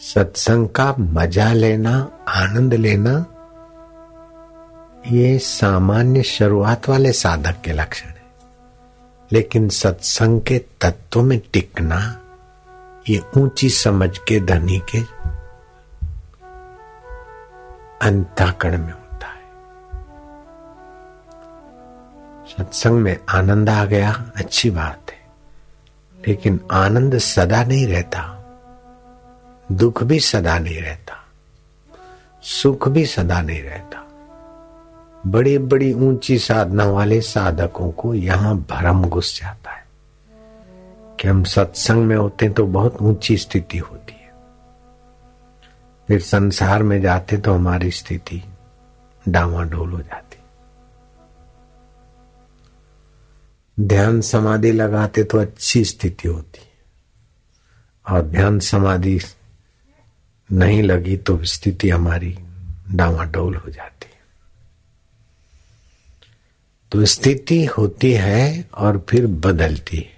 सत्संग का मज़ा लेना, आनंद लेना, ये सामान्य शुरुआत वाले साधक के लक्षण है। लेकिन सत्संग के तत्व में टिकना, ये ऊँची समझ के धनी के अंताकरण में होता है। सत्संग में आनंद आ गया, अच्छी बात है। लेकिन आनंद सदा नहीं रहता। दुख भी सदा नहीं रहता, सुख भी सदा नहीं रहता। बड़ी बड़ी ऊँची साधना वाले साधकों को यहाँ भरम घुस जाता है। कि हम सत्संग में होते तो बहुत ऊँची स्थिति होती है। फिर संसार में जाते तो हमारी स्थिति डावाडोल हो जाती। ध्यान समाधि लगाते तो अच्छी स्थिति होती। है और ध्यान समाधि नहीं लगी तो स्थिति हमारी डावाडोल हो जाती है। तो स्थिति होती है और फिर बदलती है।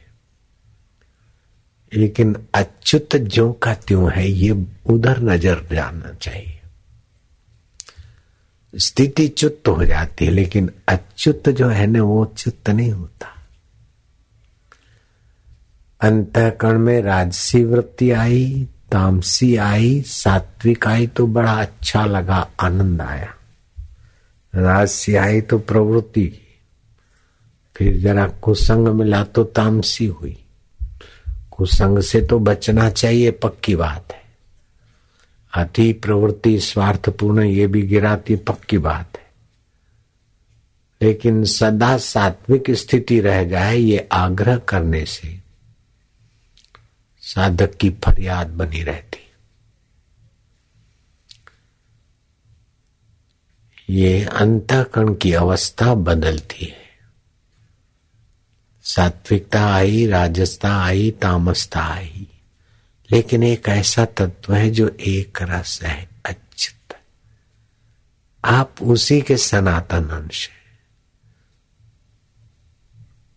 लेकिन अच्युत जो का त्यों है, ये उधर नज़र जाना चाहिए। स्थिति चुत हो जाती है, लेकिन अच्युत जो है ना, वो चुत नहीं होता। अंतकरण में राजसी वृत्ति आई तामसी आई, सात्विक आई तो बड़ा अच्छा लगा, आनंद आया। राजसी आई तो प्रवृत्ति फिर जरा कुसंग मिला तो तामसी हुई। कुसंग से तो बचना चाहिए, पक्की बात है। अति प्रवृत्ति स्वार्थपूर्ण, ये भी गिराती पक्की बात है। लेकिन सदा सात्विक स्थिति रह जाए, ये आग्रह करने से साधक की फरियाद बनी रहती। ये अंतकरण की अवस्था बदलती है। सात्विकता आई राजसता आई, तामसता आई। लेकिन एक ऐसा तत्व है जो एक रस है, अच्युत। आप उसी के सनातन अंश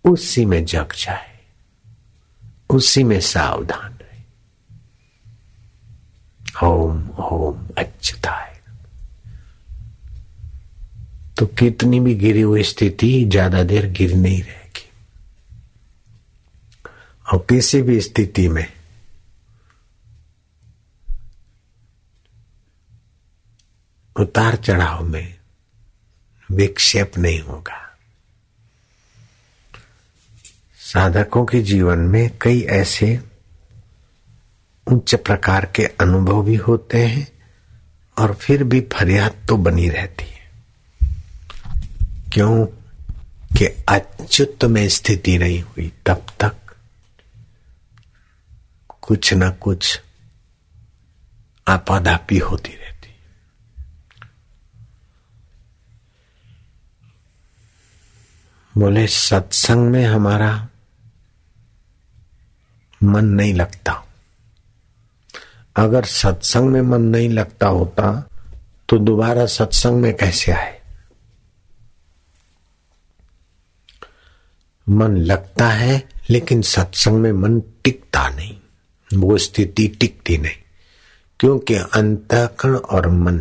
उसी में जग जाए। उसी में सावधान रहे। ओम ओम अच्युताय तो कितनी भी गिरी हुई स्थिति, ज़्यादा देर गिर नहीं रहेगी। और किसी भी स्थिति में उतार चढ़ाव में विक्षेप नहीं होगा। साधकों के जीवन में कई ऐसे उच्च प्रकार के अनुभव भी होते हैं और फिर भी फरियाद तो बनी रहती है। क्यों कि अच्युत में स्थिति नहीं हुई, तब तक कुछ ना कुछ आपाधापी होती रहती। बोले, सत्संग में हमारा मन नहीं लगता। अगर सत्संग में मन नहीं लगता होता तो दोबारा सत्संग में कैसे आए? मन लगता है, लेकिन सत्संग में मन टिकता नहीं। वो स्थिति टिकती नहीं, क्योंकि अंतकरण और मन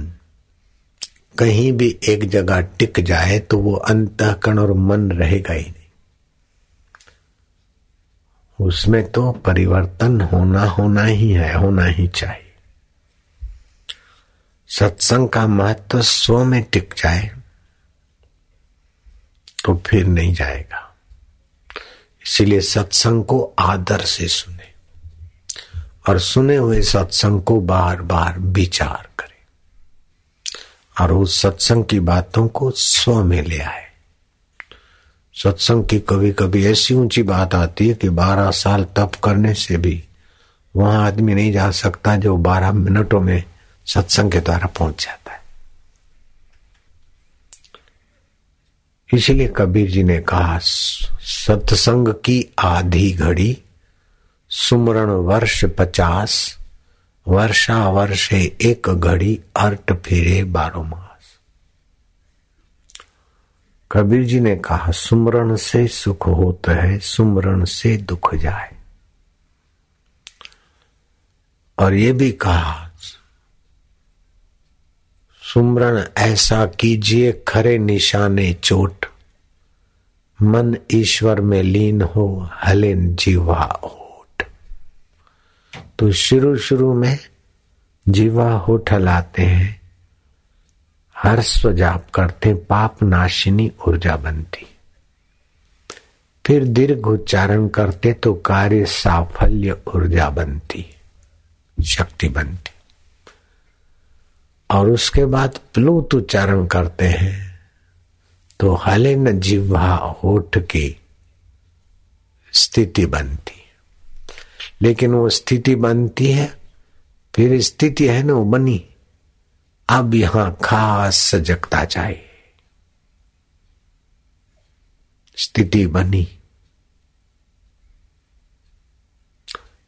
कहीं भी एक जगह टिक जाए तो वो अंतकरण और मन रहेगा ही नहीं। उसमें तो परिवर्तन होना होना ही है, होना ही चाहिए। सत्संग का महत्व स्व में टिक जाए तो फिर नहीं जाएगा। इसीलिए सत्संग को आदर से सुने और सुने हुए सत्संग को बार बार विचार करें। और उस सत्संग की बातों को स्व में ले आए। सत्संग की कभी कभी ऐसी ऊँची बात आती है कि बारह साल तप करने से भी वहाँ आदमी नहीं जा सकता जो बारह मिनटों में सत्संग के द्वारा पहुँच जाता है। इसलिए कबीर जी ने कहा, सत्संग की आधी घड़ी, सुमरण वर्ष पचास वर्षा वर्षे एक घड़ी, अर्ट फिरे बारो मास कबीर जी ने कहा, सुमरण से सुख होता है, सुमरण से दुख जाए। और ये भी कहा, सुमरण ऐसा कीजिए, खरे निशाने चोट। मन ईश्वर में लीन हो हले जीवा होठ तो शुरू शुरू में जीवा होठ हलाते हैं हर्ष जाप करते, पाप नाशिनी ऊर्जा बनती। फिर दीर्घ उच्चारण करते तो कार्य साफल्य ऊर्जा बनती, शक्ति बनती। और उसके बाद प्लूत उच्चारण करते हैं तो हले न जिह्वा होठ की स्थिति बनती। लेकिन वो स्थिति बनती है, फिर स्थिति है ना, वो बनी। अब यहाँ खास सजगता चाहिए स्थिति बनी।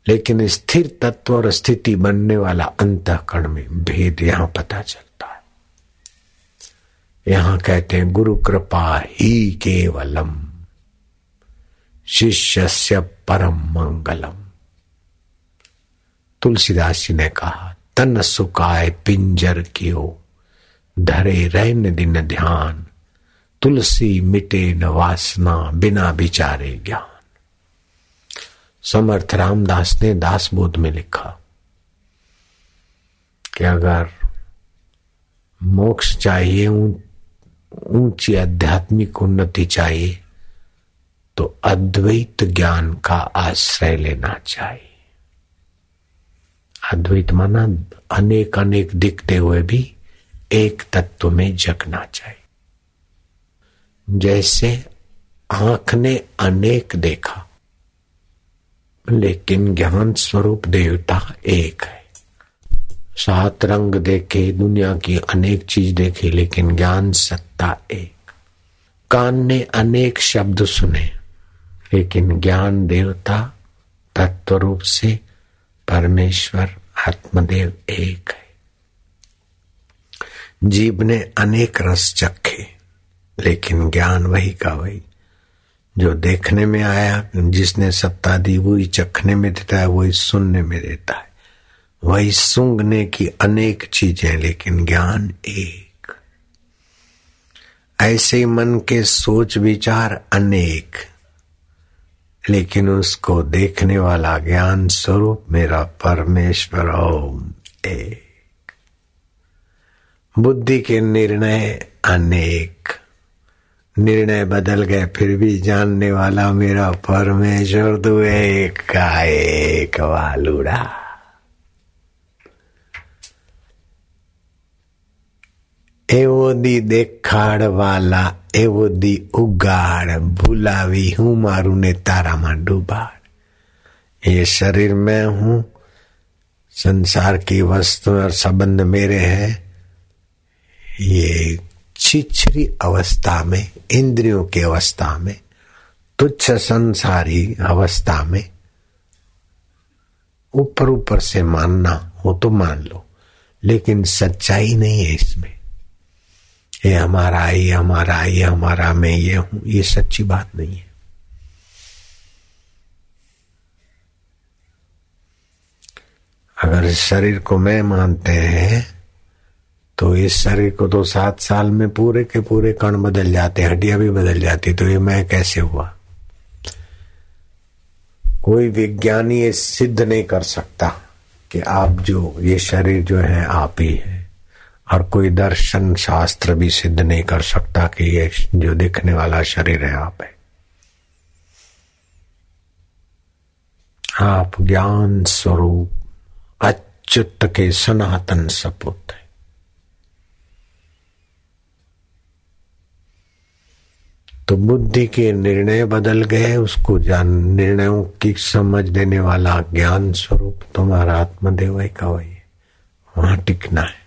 लेकिन स्थिर तत्व और स्थिति बनने वाला अंतकरण में भेद यहाँ पता चलता है। यहाँ कहते हैं, गुरु कृपा ही केवलम शिष्य से परम मंगलम। तुलसीदास जी ने कहा तन सुकाय पिंजर कियो, धरे रहन दिन ध्यान, तुलसी मिटे न वासना बिना विचारे ज्ञान। समर्थ रामदास ने दास बोध में लिखा कि अगर मोक्ष चाहिए ऊँची आध्यात्मिक उन्नति चाहिए तो अद्वैत ज्ञान का आश्रय लेना चाहिए। अद्वैत माना अनेक अनेक दिखते हुए भी एक तत्व में जगना चाहिए जैसे आँख ने अनेक देखा, लेकिन ज्ञान स्वरूप देवता एक है। सात रंग देखे, दुनिया की अनेक चीज़ देखे, लेकिन ज्ञान सत्ता एक। कान ने अनेक शब्द सुने, लेकिन ज्ञान देवता तत्व रूप से परमेश्वर आत्मदेव एक है। जीव ने अनेक रस चखे, लेकिन ज्ञान वही का वही। जो देखने में आया, जिसने सत्ता दी, वही चखने में देता है, वही सुनने में देता है। वही सूंघने की अनेक चीज़ें, लेकिन ज्ञान एक। ऐसे मन के सोच विचार अनेक। लेकिन उसको देखने वाला ज्ञान स्वरूप मेरा परमेश्वर ओम एक। बुद्धि के निर्णय अनेक। निर्णय बदल गए, फिर भी जानने वाला मेरा परमेश्वर दो एक का एक वालुड़ा। એવો દી દેખાડ વાલા એવો દી ઉગાડ ભૂલાવી हूं मारू ने तारा में डूबाड़ ये शरीर में हूं संसार की वस्तु और संबंध मेरे हैं ये छिछरी अवस्था में इंद्रियों की अवस्था में तुच्छ संसारी अवस्था में ऊपर ऊपर से मानना हो तो मान लो लेकिन सच्चाई नहीं है इसमें ये हमारा ये हमारा ये हमारा, मैं ये हूँ। ये सच्ची बात नहीं है। अगर इस शरीर को मैं मानते हैं तो इस शरीर को तो सात साल में पूरे के पूरे कण बदल जाते हड्डियाँ भी बदल जाती तो ये मैं कैसे हुआ? कोई विज्ञानी ये सिद्ध नहीं कर सकता कि आप जो, ये शरीर जो है आप ही है। और कोई दर्शन शास्त्र भी सिद्ध नहीं कर सकता कि ये जो दिखने वाला शरीर है आप है। आप ज्ञान स्वरूप अच्युत के सनातन सपुत है। तो बुद्धि के निर्णय बदल गए, उसको जान, निर्णयों की समझ देने वाला ज्ञान स्वरूप तुम्हारा आत्मदेव का वही वहाँ टिकना है।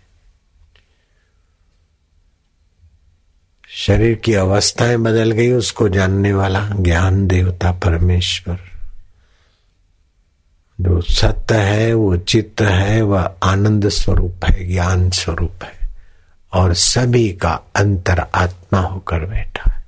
शरीर की अवस्थाएँ बदल गई, उसको जानने वाला ज्ञान देवता परमेश्वर। जो सत्य है, वो चित्त है, वह आनंद स्वरूप है, ज्ञान स्वरूप है। और सभी का अंतर आत्मा होकर बैठा है।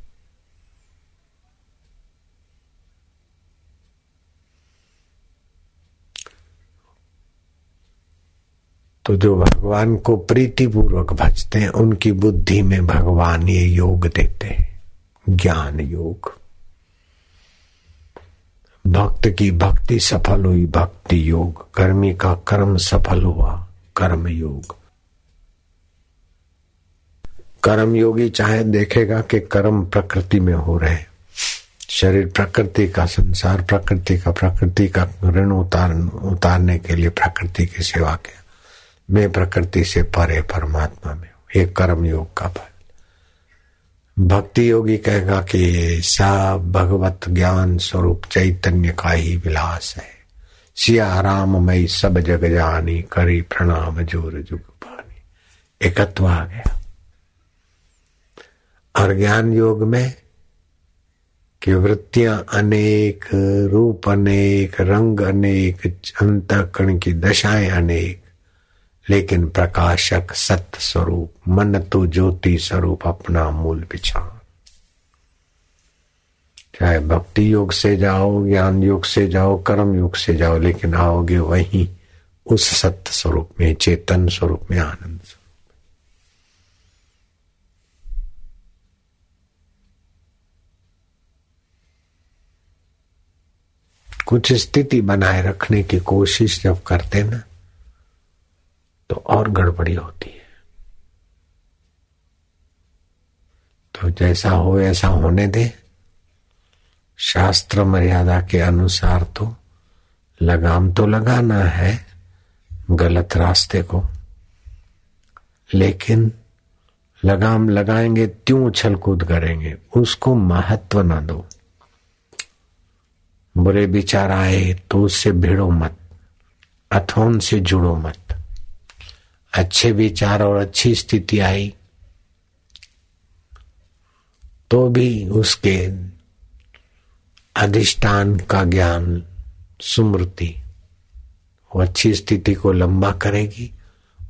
तो जो भगवान को प्रीति पूर्वक भजते हैं, उनकी बुद्धि में भगवान ये योग देते हैं। ज्ञान योग। भक्त की भक्ति सफल हुई, भक्ति योग। कर्मी का कर्म सफल हुआ, कर्म योग। कर्म योगी चाहे देखेगा कि कर्म प्रकृति में हो रहे शरीर प्रकृति का, संसार प्रकृति का प्रकृति का ऋण उतार, उतारने के लिए प्रकृति की सेवा किया। मैं प्रकृति से परे परमात्मा में हूँ। ये कर्म योग का फल। भक्ति योगी कहेगा कि सब भगवत ज्ञान स्वरूप चैतन्य का ही विलास है। सिया राम मई सब जग जानी, करी प्रणाम ज़ोर जुग पानी। एकत्व आ गया। और ज्ञान योग में कि वृत्तियाँ अनेक, रूप अनेक, रंग अनेक अंत अंतकण की दशाएँ अनेक लेकिन प्रकाशक सत्य स्वरूप मन तो ज्योति स्वरूप अपना मूल पिछाण चाहे भक्ति योग से जाओ, ज्ञान योग से जाओ, कर्म योग से जाओ, लेकिन आओगे वहीं उस सत्य स्वरूप में, चेतन स्वरूप में आनंद स्वरूप कुछ स्थिति बनाए रखने की कोशिश जब करते ना तो और गड़बड़ी होती है। तो जैसा हो, ऐसा होने दे। शास्त्र मर्यादा के अनुसार तो लगाम तो लगाना है गलत रास्ते को। लेकिन लगाम लगाएँगे, त्यों उछल कूद करेंगे, उसको महत्व ना दो। बुरे विचार आए तो उससे भिड़ो मत, अथोन से जुड़ो मत। अच्छे विचार और अच्छी स्थिति आई तो भी उसके अधिष्ठान का ज्ञान, सुमृति, वो अच्छी स्थिति को लंबा करेगी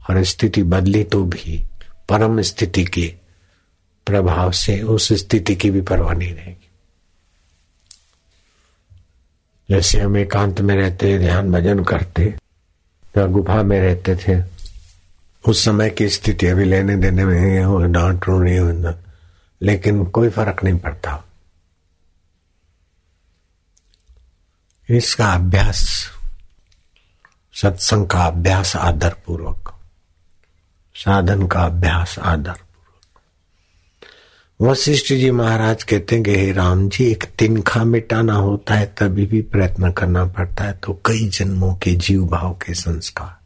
और स्थिति बदली तो भी, परम स्थिति के प्रभाव से उस स्थिति की भी परवाह नहीं रहेगी। जैसे हम एकांत में रहते, ध्यान भजन करते, या गुफा में रहते थे उस समय की स्थिति अभी लेने देने में हो डांट रोनी हो लेकिन कोई फ़र्क नहीं पड़ता। इसका अभ्यास, सत्संग का अभ्यास आदर पूर्वक साधन का अभ्यास आदर पूर्वक वशिष्ठ जी महाराज कहते हैं कि, हे राम जी, एक तिनखा मिटाना होता है, तभी भी प्रयत्न करना पड़ता है। तो कई जन्मों के जीव भाव के संस्कार।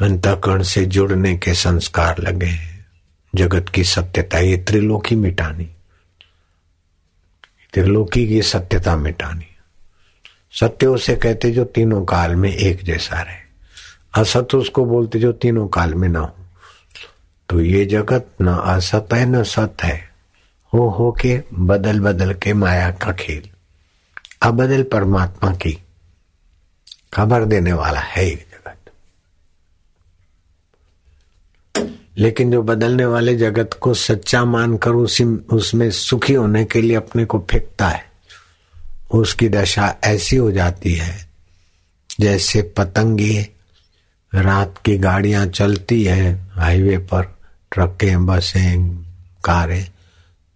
अंतकरण से जुड़ने के संस्कार लगे हैं। जगत की सत्यता ये त्रिलोकी मिटानी। त्रिलोकी की सत्यता मिटानी। सत्य उसे कहते जो तीनों काल में एक जैसा रहे। असत उसको बोलते जो तीनों काल में ना हो। तो ये जगत न असत है, न सत है। हो हो के बदल बदल के माया का खेल। अबदल परमात्मा की। खबर देने वाला है लेकिन जो बदलने वाले जगत को सच्चा मानकर उसी, उसमें सुखी होने के लिए अपने को फेंकता है। उसकी दशा ऐसी हो जाती है, जैसे पतंगे रात की गाड़ियाँ चलती है, हाईवे पर ट्रकें, बसें, कारें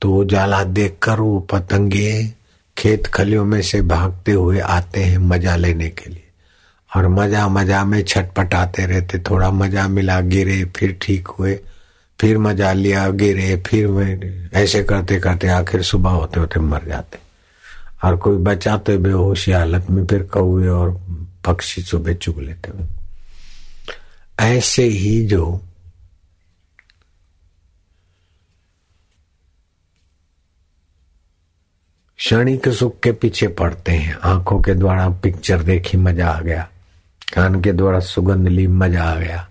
तो उजाला देखकर वो पतंगे खेत खलियों में से भागते हुए आते हैं मज़ा लेने के लिए। और मज़ा मज़ा में छटपटाते रहते, थोड़ा मज़ा मिला, गिरे, फिर ठीक हुए, फिर मज़ा लिया, गिरे, फिर ऐसे करते करते आखिर सुबह होते होते मर जाते। और कोई बचाते बेहोशी हालत में फिर कौए और पक्षी सुबह चुग लेते हुए। ऐसे ही जो क्षणिक सुख के पीछे पड़ते हैं, आँखों के द्वारा पिक्चर देखी मज़ा आ गया। कान के द्वारा सुगंध ली, मज़ा आ गया।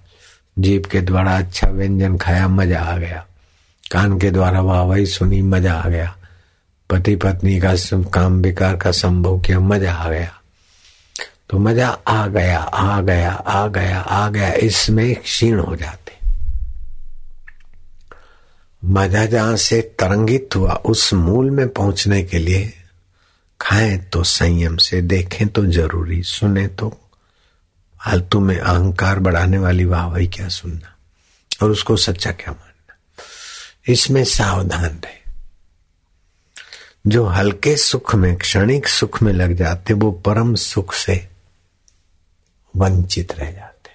जीप के द्वारा अच्छा व्यंजन खाया, मज़ा आ गया। कान के द्वारा वाह वही सुनी, मज़ा आ गया। पति पत्नी का काम विकार का संभव किया, मज़ा आ गया। तो मज़ा आ गया आ गया आ गया आ गया। इसमें क्षीण हो जाते। मज़ा जहाँ से तरंगित हुआ, उस मूल में पहुँचने के लिए खाएँ तो संयम से, देखें तो ज़रूरी, सुने तो फालतू में अहंकार बढ़ाने वाली वाह वही क्या सुनना? और उसको सच्चा क्या मानना? इसमें सावधान रहे। जो हल्के सुख में, क्षणिक सुख में लग जाते, वो परम सुख से वंचित रह जाते।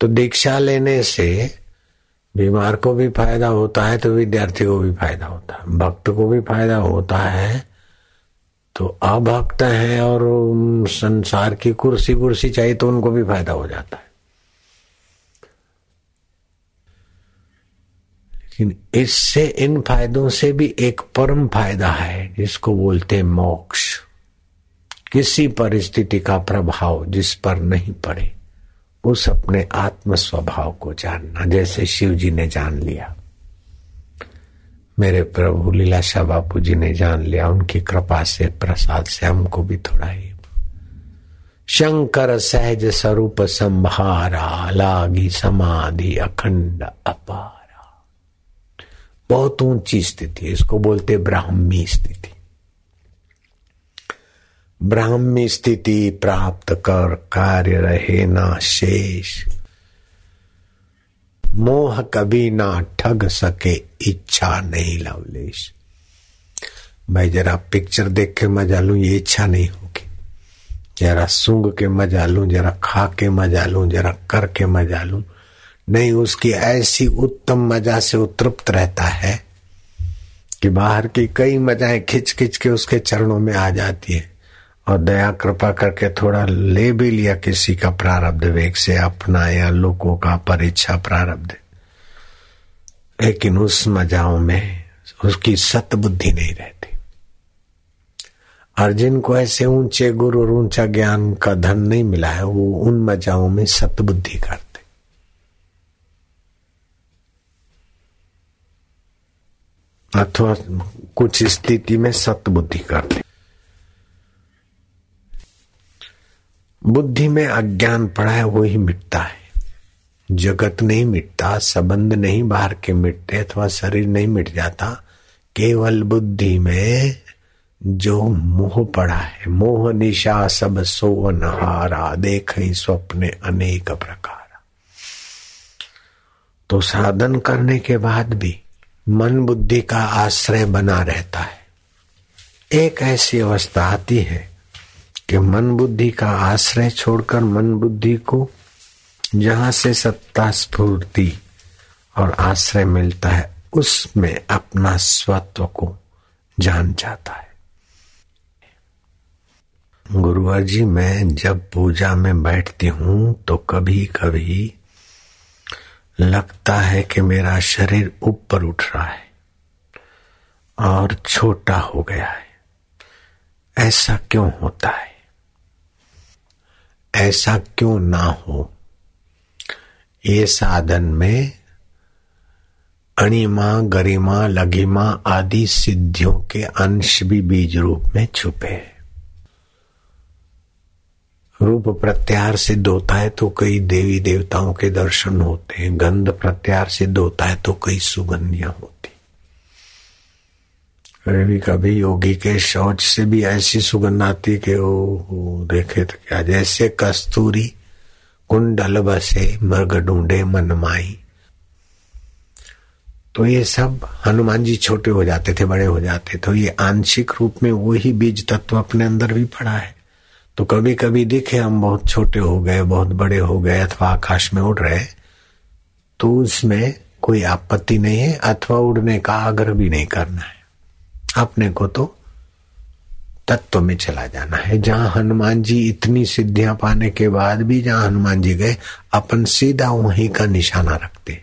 तो दीक्षा लेने से बीमार को भी फ़ायदा होता है तो विद्यार्थी को भी फ़ायदा होता है, भक्त को भी फ़ायदा होता है तो अभक्त है और संसार की कुर्सी कुर्सी चाहिए तो उनको भी फ़ायदा हो जाता है। लेकिन इससे, इन फायदों से भी एक परम फ़ायदा है, जिसको बोलते मोक्ष। किसी परिस्थिति का प्रभाव जिस पर नहीं पड़े, उस अपने आत्म स्वभाव को जानना, जैसे शिव जी ने जान लिया। मेरे प्रभु लीलाशाह बापू जी ने जान लिया, उनकी कृपा से, प्रसाद से हमको भी थोड़ा ही। शंकर सहज स्वरूप संभारा, लागी समाधि अखंड अपारा। बहुत ऊँची स्थिति इसको बोलते ब्राह्मी स्थिति। ब्राह्मी स्थिति प्राप्त कर कार्य रहे ना शेष। मोह कभी ना ठग सके, इच्छा नहीं लवलेश। भाई, जरा पिक्चर देख के मज़ा लू, ये इच्छा नहीं होगी। जरा सूंघ के मज़ा लू, जरा खा के मज़ा लू, जरा कर के मज़ा लू। नहीं, उसकी ऐसी उत्तम मज़ा से उत्तृप्त रहता है कि बाहर की कई मजाएँ खिंच खिंच के उसके चरणों में आ जाती है। और दया कृपा करके थोड़ा ले भी लिया किसी का प्रारब्ध वेग से अपना या लोगों का परीक्षा प्रारब्ध। लेकिन उस मजाओं में उसकी सत बुद्धि नहीं रहती। और को ऐसे ऊँचे गुरु और ऊँचा ज्ञान का धन नहीं मिला है, वो उन मजाओं में सत बुद्धि करते। अथवा कुछ स्थिति में सत बुद्धि करते। बुद्धि में अज्ञान पड़ा है, वो ही मिटता है। जगत नहीं मिटता, संबंध नहीं बाहर के मिटते, अथवा शरीर नहीं मिट जाता, केवल बुद्धि में जो मोह पड़ा है। मोह, निशा, सब, सोवन, हारा, देख स्वप्ने अनेक प्रकार। तो साधन करने के बाद भी मन बुद्धि का आश्रय बना रहता है। एक ऐसी अवस्था आती है कि मन बुद्धि का आश्रय छोड़कर मन बुद्धि को जहाँ से सत्ता स्फूर्ति और आश्रय मिलता है, उसमें अपना स्वत्व को जान जाता है। गुरुवर जी मैं जब पूजा में बैठती हूँ तो कभी कभी लगता है कि मेरा शरीर ऊपर उठ रहा है और छोटा हो गया है। ऐसा क्यों होता है? ऐसा क्यों ना हो? ये साधन में अणिमा, गरिमा, लघिमा आदि सिद्धियों के अंश भी बीज रूप में छुपे हैं। रूप प्रत्यार सिद्ध होता है तो कई देवी देवताओं के दर्शन होते हैं। गंध प्रत्यार सिद्ध होता है तो कई सुगंधियाँ होती कभी कभी योगी के शौच से भी ऐसी सुगंध आती कि वो देखे तो क्या? जैसे कस्तूरी कुंडल बसे, मृग ढूंढे मनमाई तो ये सब हनुमान जी छोटे हो जाते थे, बड़े हो जाते। तो ये आंशिक रूप में वही बीज तत्व अपने अंदर भी पड़ा है। तो कभी कभी दिखे हम बहुत छोटे हो गए, बहुत बड़े हो गए, अथवा आकाश में उड़ रहे तो उसमें कोई आपत्ति नहीं है, अथवा उड़ने का आग्रह भी नहीं करना है। अपने को तो तत्व में चला जाना है। जहाँ हनुमान जी इतनी सिद्धियाँ पाने के बाद भी जहाँ हनुमान जी गए, अपन सीधा वहीं का निशाना रखते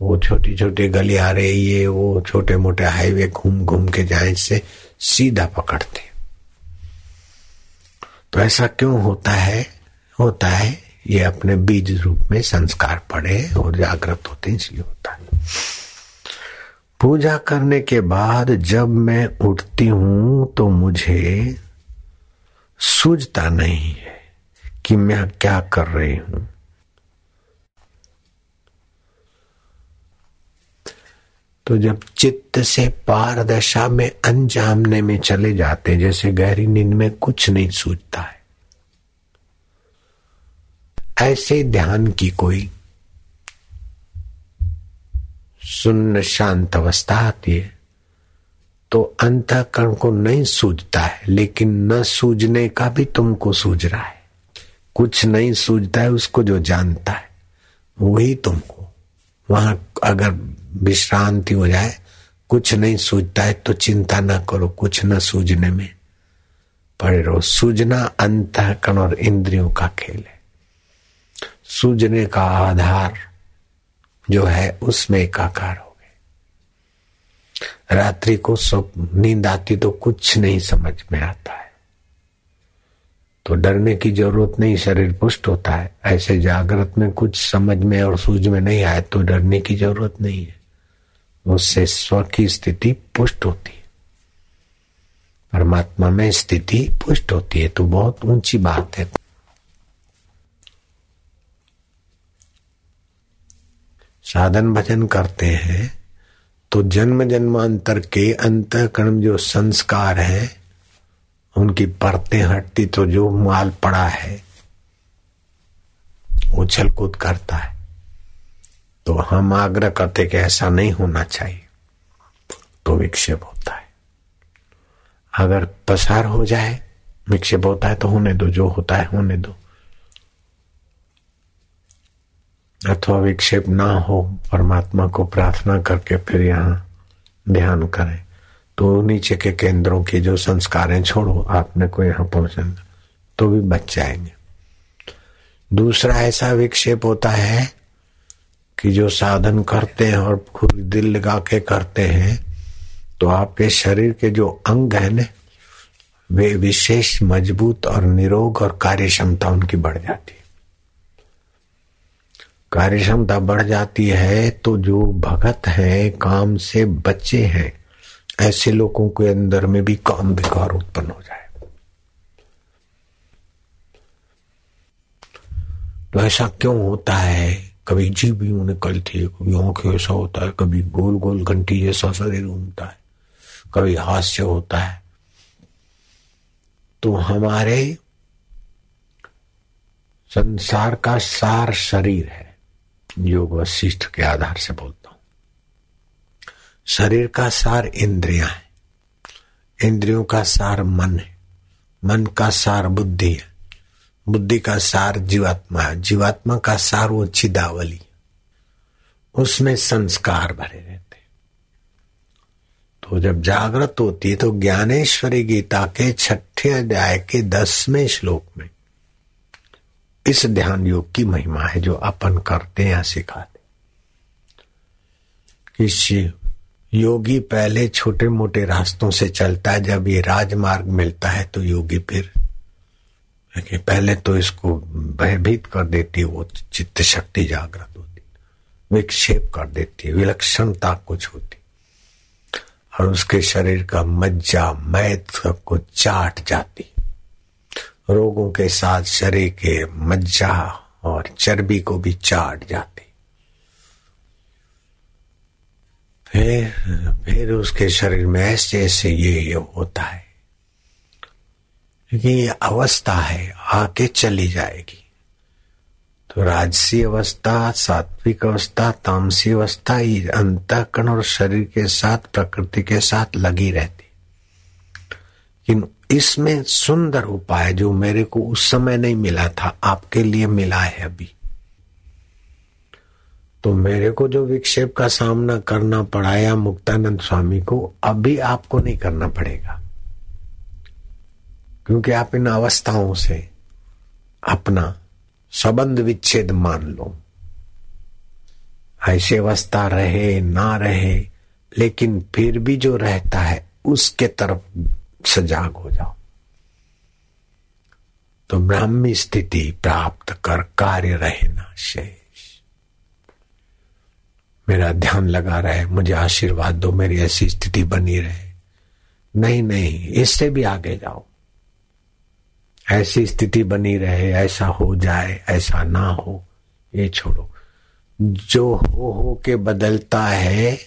वो छोटी छोटी गलियारे, ये, वो छोटे मोटे हाईवे घूम घूम के जाए से सीधा पकड़ते तो ऐसा क्यों होता है? होता है, ये अपने बीज रूप में संस्कार पड़े और जागृत होते इसलिए होता है। पूजा करने के बाद जब मैं उठती हूँ तो मुझे सूझता नहीं है कि मैं क्या कर रही हूँ। तो जब चित्त से पार दशा में अनजामने में चले जाते जैसे गहरी नींद में कुछ नहीं सूझता है, ऐसे ध्यान की कोई सुन्न शांत अवस्था आती है। तो अंतकरण को नहीं सूझता है, लेकिन न सूझने का भी तुमको सूझ रहा है। कुछ नहीं सूझता है, उसको जो जानता है, वही तुमको। वहाँ अगर विश्रांति हो जाए, कुछ नहीं सूझता है तो चिंता ना करो, कुछ न सूझने में पड़े रहो। सूझना अंतकरण और इंद्रियों का खेल है। सूझने का आधार जो है, उसमें एकाकार हो गए। रात्रि को सब, नींद आती तो कुछ नहीं समझ में आता है। तो डरने की ज़रूरत नहीं, शरीर पुष्ट होता है। ऐसे जागृत में कुछ समझ में और सूझ में नहीं आए तो डरने की ज़रूरत नहीं है। उससे स्व की स्थिति पुष्ट होती है। परमात्मा में स्थिति पुष्ट होती है तो बहुत ऊँची बात है। साधन भजन करते हैं तो जन्म जन्मांतर के अंतकरण जो संस्कार है, उनकी परतें हटती तो जो माल पड़ा है उछल कूद करता है। तो हम आग्रह करते कि ऐसा नहीं होना चाहिए तो विक्षेप होता है। अगर पसार हो जाए, विक्षेप होता है तो होने दो, जो होता है होने दो। अथवा विक्षेप ना हो, परमात्मा को प्रार्थना करके फिर यहाँ ध्यान करें। तो नीचे के केंद्रों की जो संस्कार हैं छोड़ो, आपने को यहाँ पहुँचना तो भी बच जाएँगे। दूसरा ऐसा विक्षेप होता है कि जो साधन करते हैं और खुद दिल लगा के करते हैं तो आपके शरीर के जो अंग है ना, वे विशेष मज़बूत और निरोग और कार्य क्षमता उनकी बढ़ जाती है। कार्य क्षमता बढ़ जाती है तो जो भगत है, काम से बच्चे हैं। ऐसे लोगों के अंदर में भी काम विकार उत्पन्न हो जाए। तो ऐसा क्यों होता है? कभी जीव भी निकलती है कभी आँखें ऐसा होता है, कभी गोल गोल घंटी जैसा शरीर घूमता है, कभी हास्य होता है। तो हमारे संसार का सार शरीर है। योग वशिष्ठ के आधार से बोलता हूँ। शरीर का सार इंद्रियाँ है। इंद्रियों का सार मन है। मन का सार बुद्धि है। बुद्धि का सार जीवात्मा है। जीवात्मा का सार वो चिदावली उसमें संस्कार भरे रहते तो जब जागृत होती है तो ज्ञानेश्वरी गीता के छठे अध्याय के दसवें श्लोक में इस ध्यान योग की महिमा है जो अपन करते हैं या सिखाते कि योगी पहले छोटे मोटे रास्तों से चलता है, जब ये राजमार्ग मिलता है तो योगी फिर पहले तो इसको भयभीत कर देती वो चित्त शक्ति जागृत होती विक्षेप कर देती विलक्षणता कुछ होती और उसके शरीर का मज्जा मैथ सबको चाट जाती रोगों के साथ शरीर के मज्जा और चर्बी को भी चाट जाती। फिर फिर उसके शरीर में ऐसे ऐसे ये ये होता है क्योंकि ये अवस्था है, आके चली जाएगी। तो राजसी अवस्था, सात्विक अवस्था, तामसी अवस्था, ये अंतकरण और शरीर के साथ, प्रकृति के साथ लगी रहती। इसमें सुंदर उपाय जो मेरे को उस समय नहीं मिला था, आपके लिए मिला है अभी। तो मेरे को जो विक्षेप का सामना करना पड़ा या मुक्तानंद स्वामी को, अभी आपको नहीं करना पड़ेगा। क्योंकि आप इन अवस्थाओं से अपना संबंध विच्छेद मान लो। ऐसी अवस्था रहे, ना रहे, लेकिन फिर भी जो रहता है, उसके तरफ़ सजाग हो जाओ। तो ब्राह्मी स्थिति प्राप्त कर कार्य रहे ना शेष। मेरा ध्यान लगा रहे, मुझे आशीर्वाद दो, मेरी ऐसी स्थिति बनी रहे। नहीं नहीं, इससे भी आगे जाओ। ऐसी स्थिति बनी रहे, ऐसा हो जाए, ऐसा ना हो, ये छोड़ो। जो हो हो के बदलता है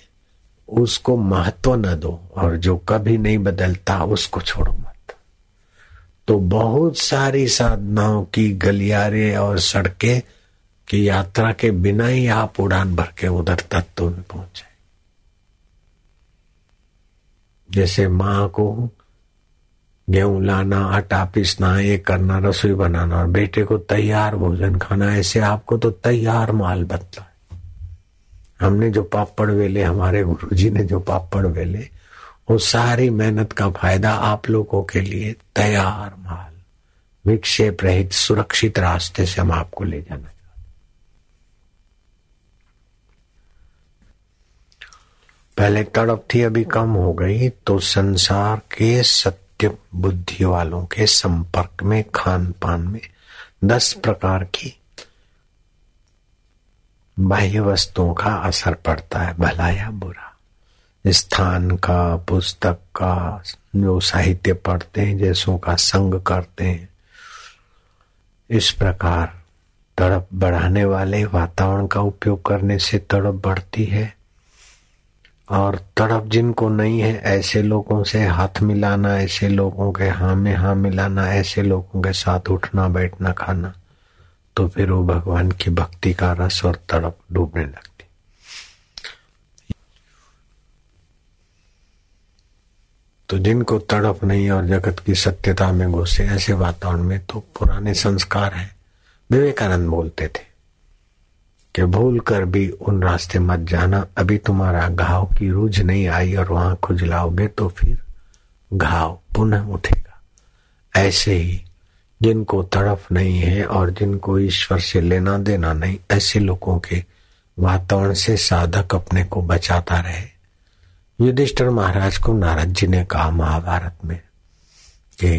उसको महत्व न दो और जो कभी नहीं बदलता उसको छोड़ो मत। तो बहुत सारी साधनाओं की गलियारे और सड़कें की यात्रा के बिना ही आप उड़ान भर के उधर तत्व में पहुँचे जैसे माँ को गेहूँ लाना, आटा पीसना ये करना, रसोई बनाना और बेटे को तैयार भोजन खाना, ऐसे आपको तो तैयार माल बदला। हमने जो पापड़ वेले हमारे गुरुजी ने जो पापड़ वेले वो सारी मेहनत का फ़ायदा आप लोगों के लिए तैयार माल, विक्षेप रहित, सुरक्षित रास्ते से हम आपको ले जाना चाहते पहले तड़प थी, अभी कम हो गई तो संसार के सत्य बुद्धि वालों के संपर्क में खान पान में, दस प्रकार की बाह्य वस्तुओं का असर पड़ता है, भला या बुरा। स्थान का, पुस्तक का जो साहित्य पढ़ते हैं, जैसों का संग करते हैं, इस प्रकार तड़प बढ़ाने वाले वातावरण का उपयोग करने से तड़प बढ़ती है। और तड़प जिनको नहीं है, ऐसे लोगों से हाथ मिलाना, ऐसे लोगों के हाँ में हाँ मिलाना, ऐसे लोगों के साथ उठना, बैठना, खाना तो फिर वो भगवान की भक्ति का रस और तड़प डूबने लगती। तो जिनको तड़प नहीं और जगत की सत्यता में घुसे, ऐसे वातावरण में तो पुराने संस्कार हैं। विवेकानंद बोलते थे कि भूल कर भी उन रास्ते मत जाना। अभी तुम्हारा घाव की रूझ नहीं आई और वहाँ खुजलाओगे तो फिर घाव पुनः उठेगा। ऐसे ही जिनको तड़फ नहीं है और जिनको ईश्वर से लेना देना नहीं, ऐसे लोगों के वातावरण से साधक अपने को बचाता रहे। युधिष्ठर महाराज को नारद जी ने कहा महाभारत में कि